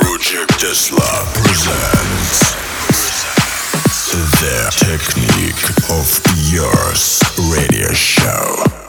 Project Tesla presents The Technique of Youth radio show.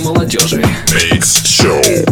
молодежи. X Show.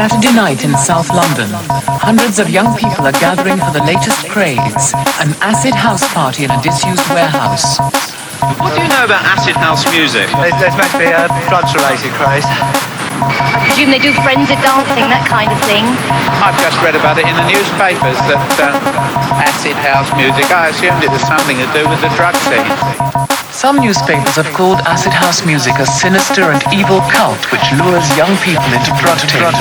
Saturday night in South London. Hundreds of young people are gathering for the latest craze, an acid house party in a disused warehouse. What do you know about acid house music? There's, there's meant to be a drugs-related craze. I presume they do frenzied dancing, that kind of thing. I've just read about it in the newspapers that um, acid house music, I assumed it was something to do with the drug scene. Some newspapers have called acid house music a sinister and evil cult which lures young people into drug taking.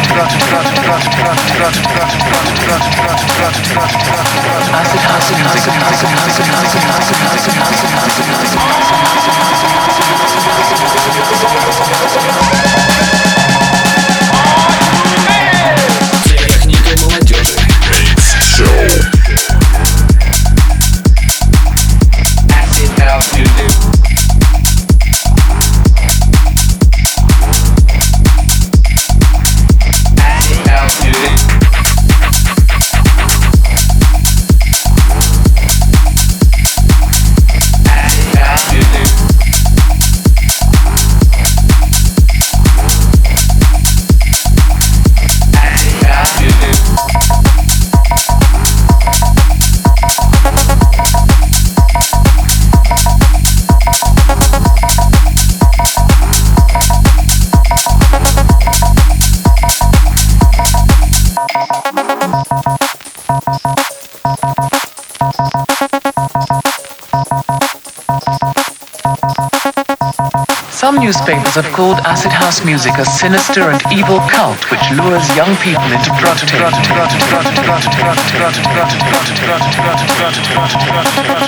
Newspapers have called acid house music a sinister and evil cult which lures young people into drug taking.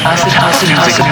Acid house music,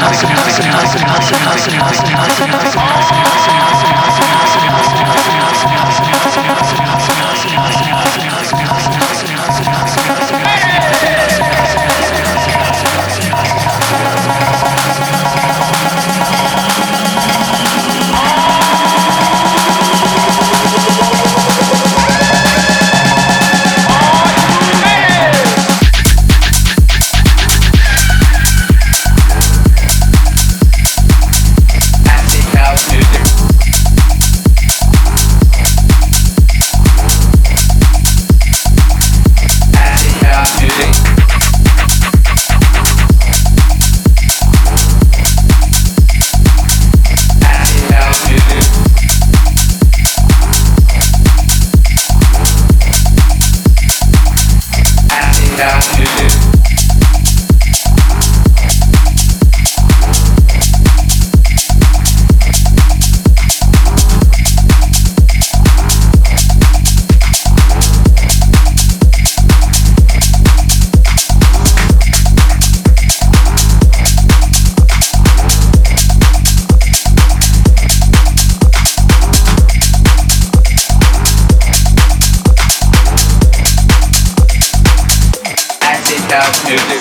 have new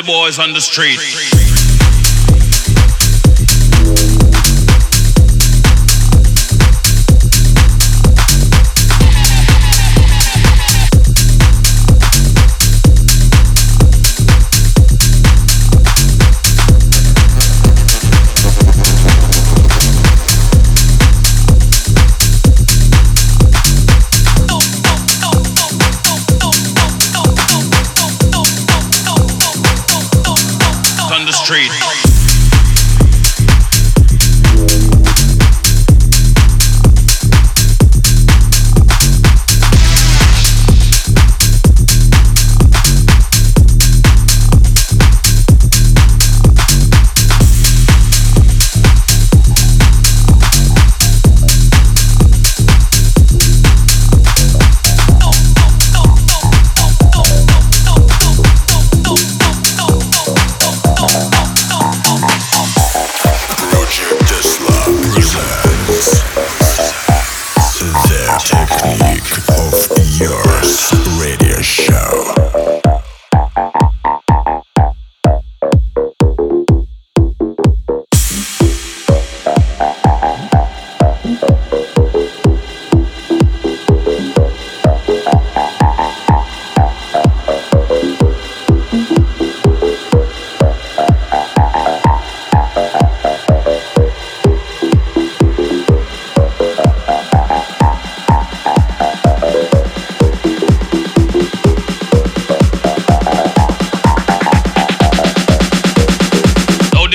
the boys on the street.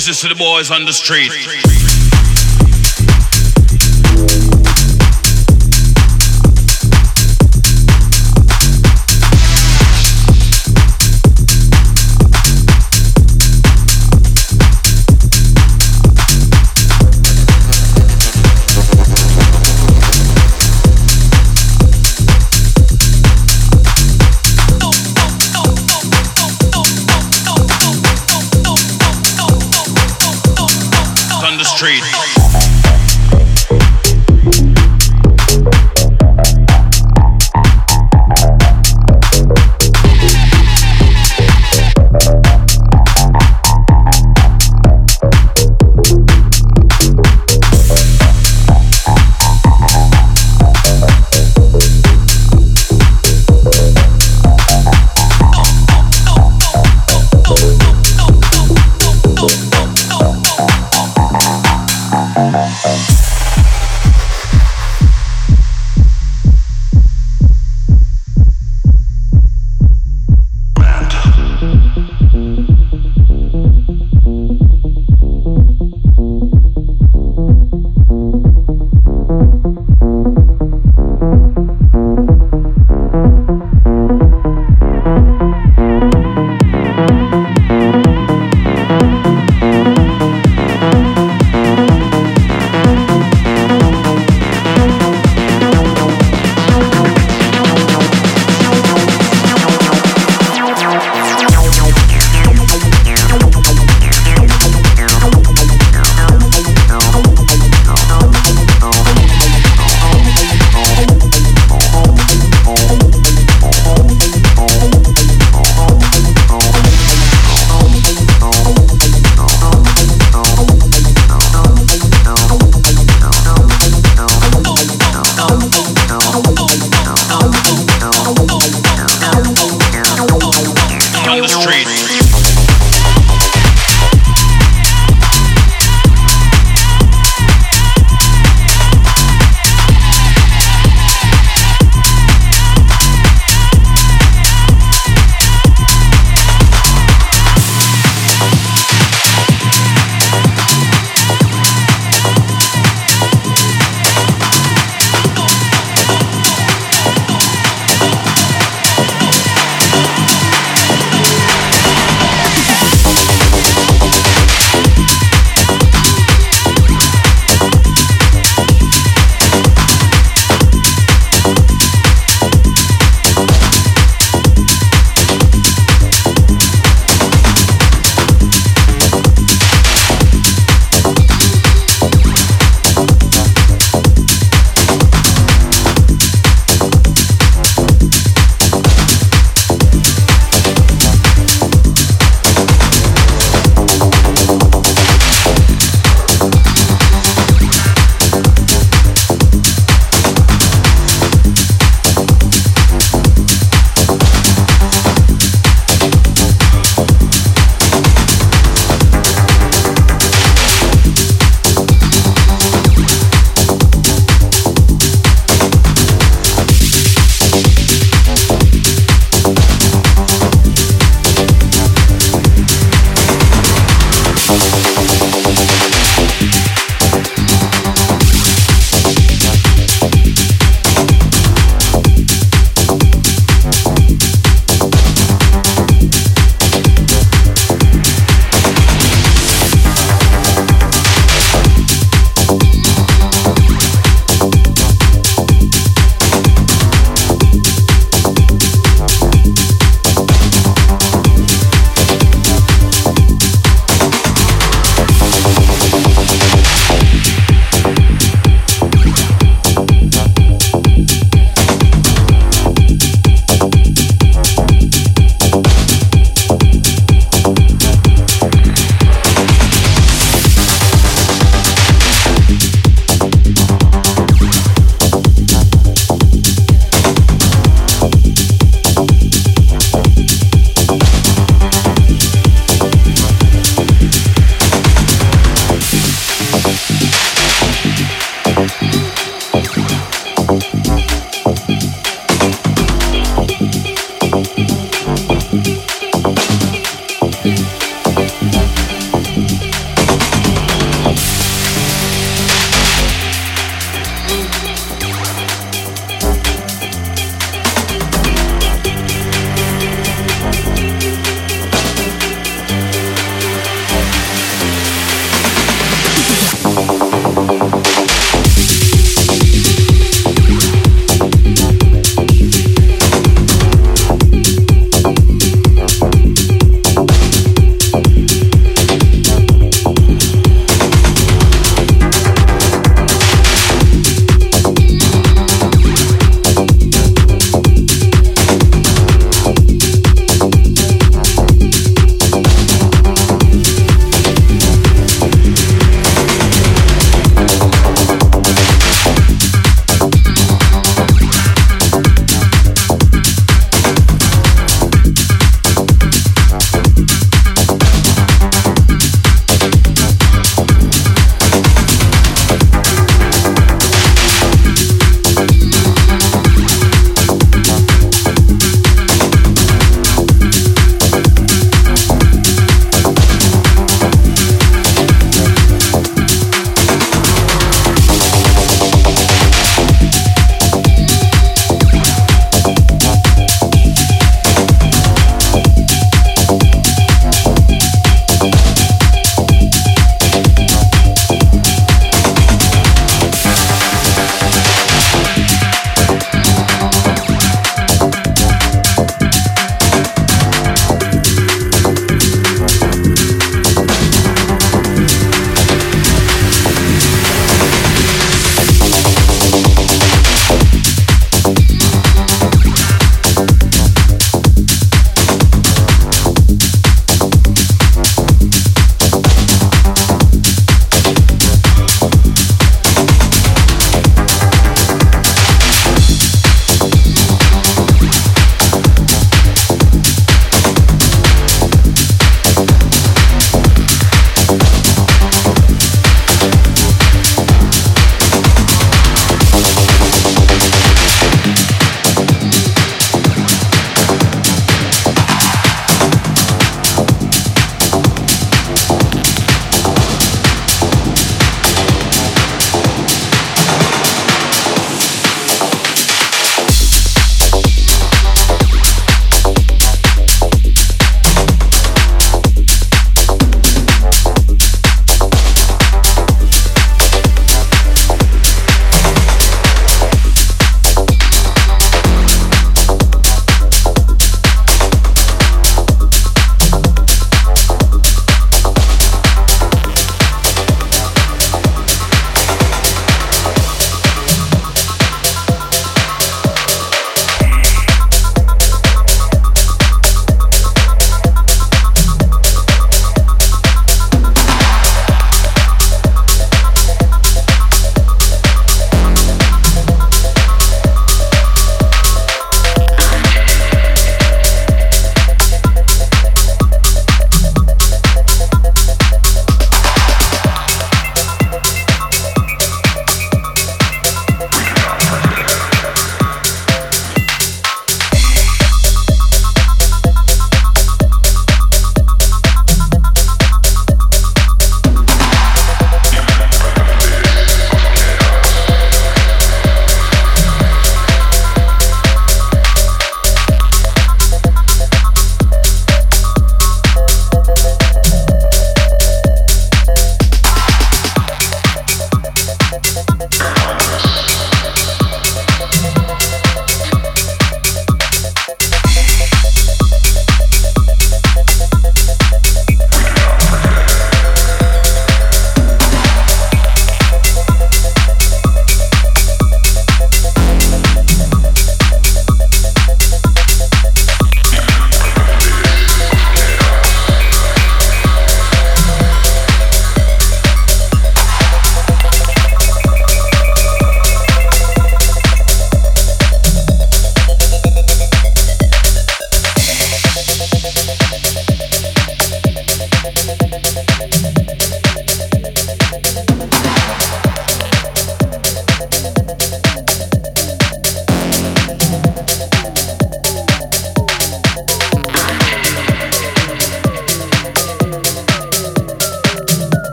This is to the boys on the street.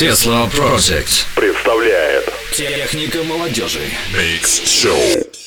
Tesla Project. представляет Техника молодежи. Mix Show.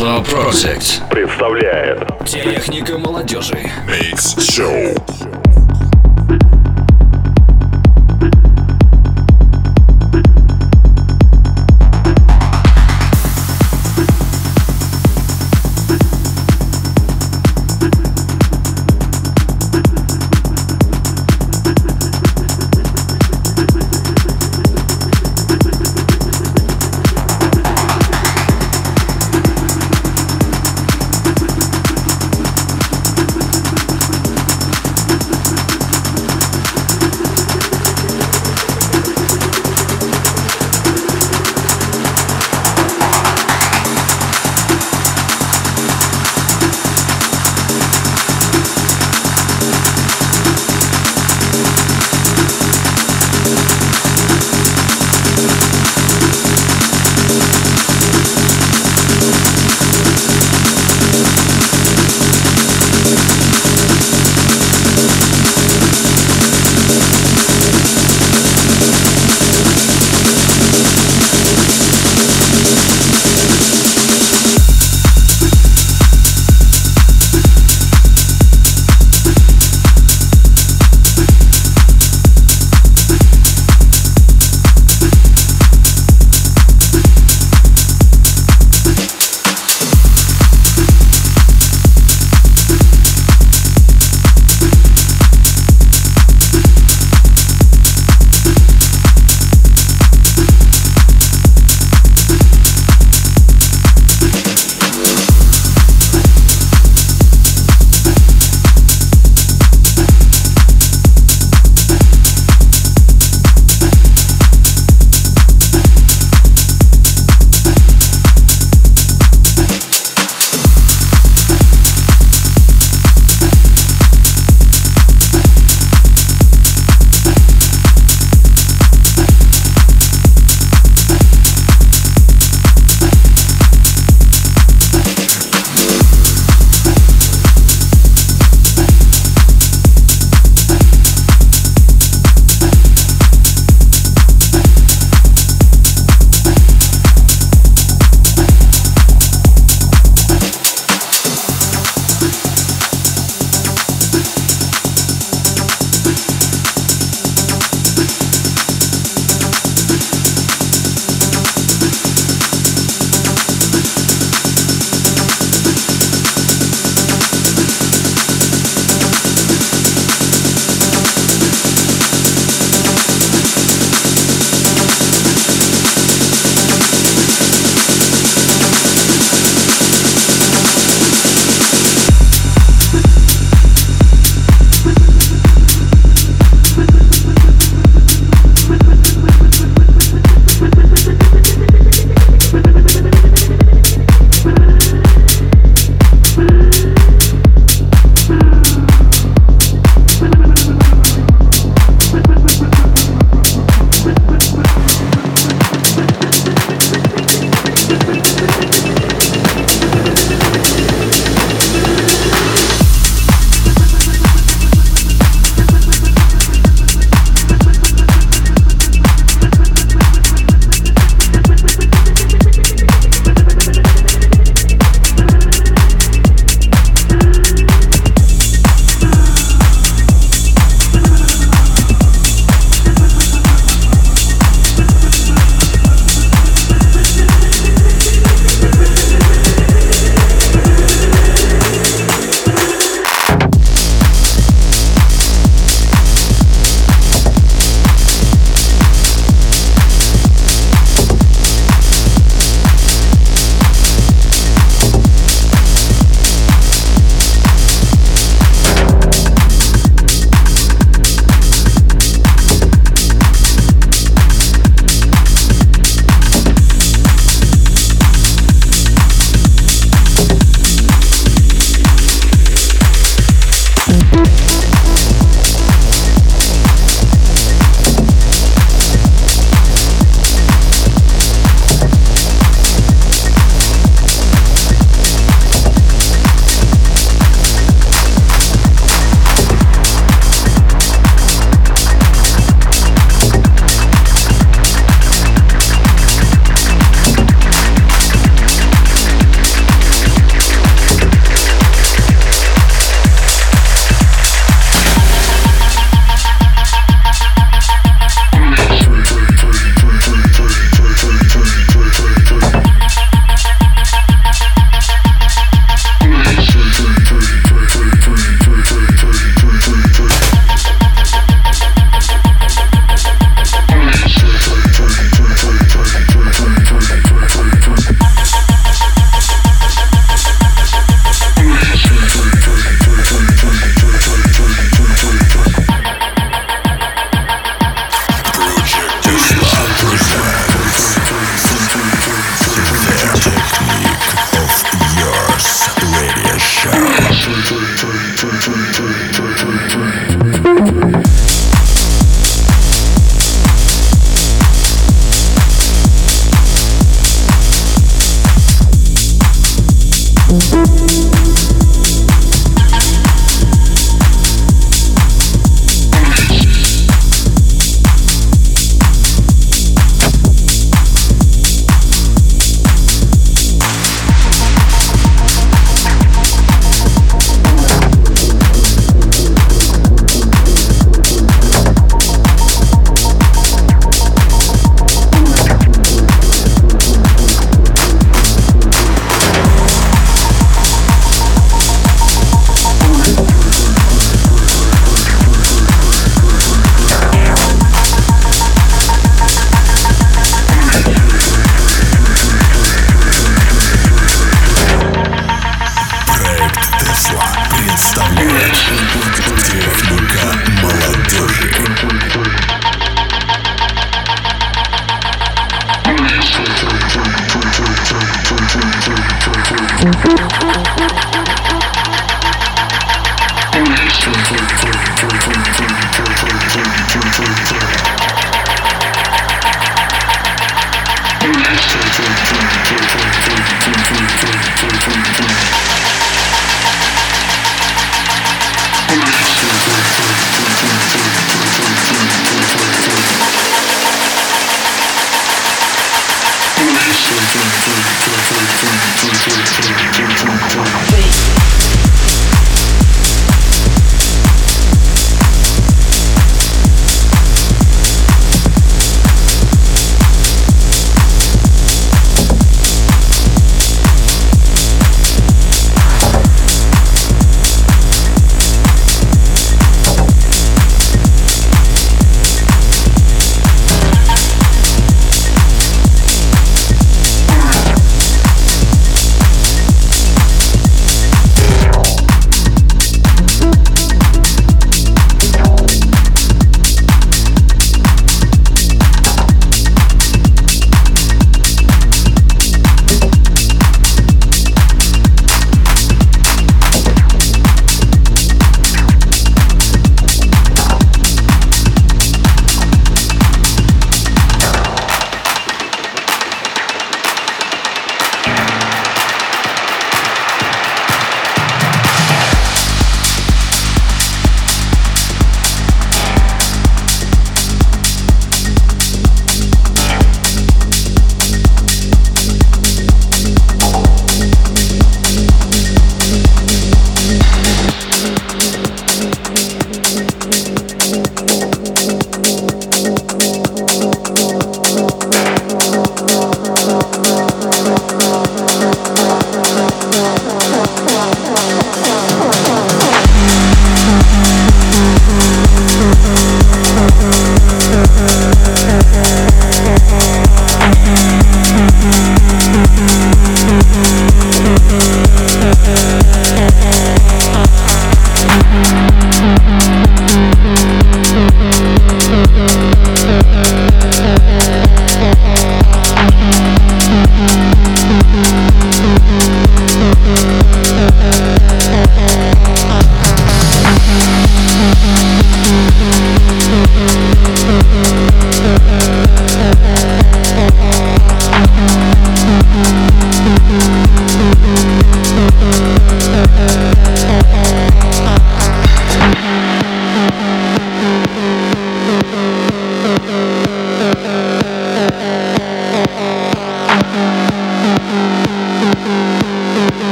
Tesla Project представляет Техника молодежи.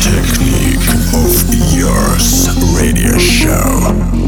Technique of Youth radio show.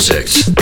Project.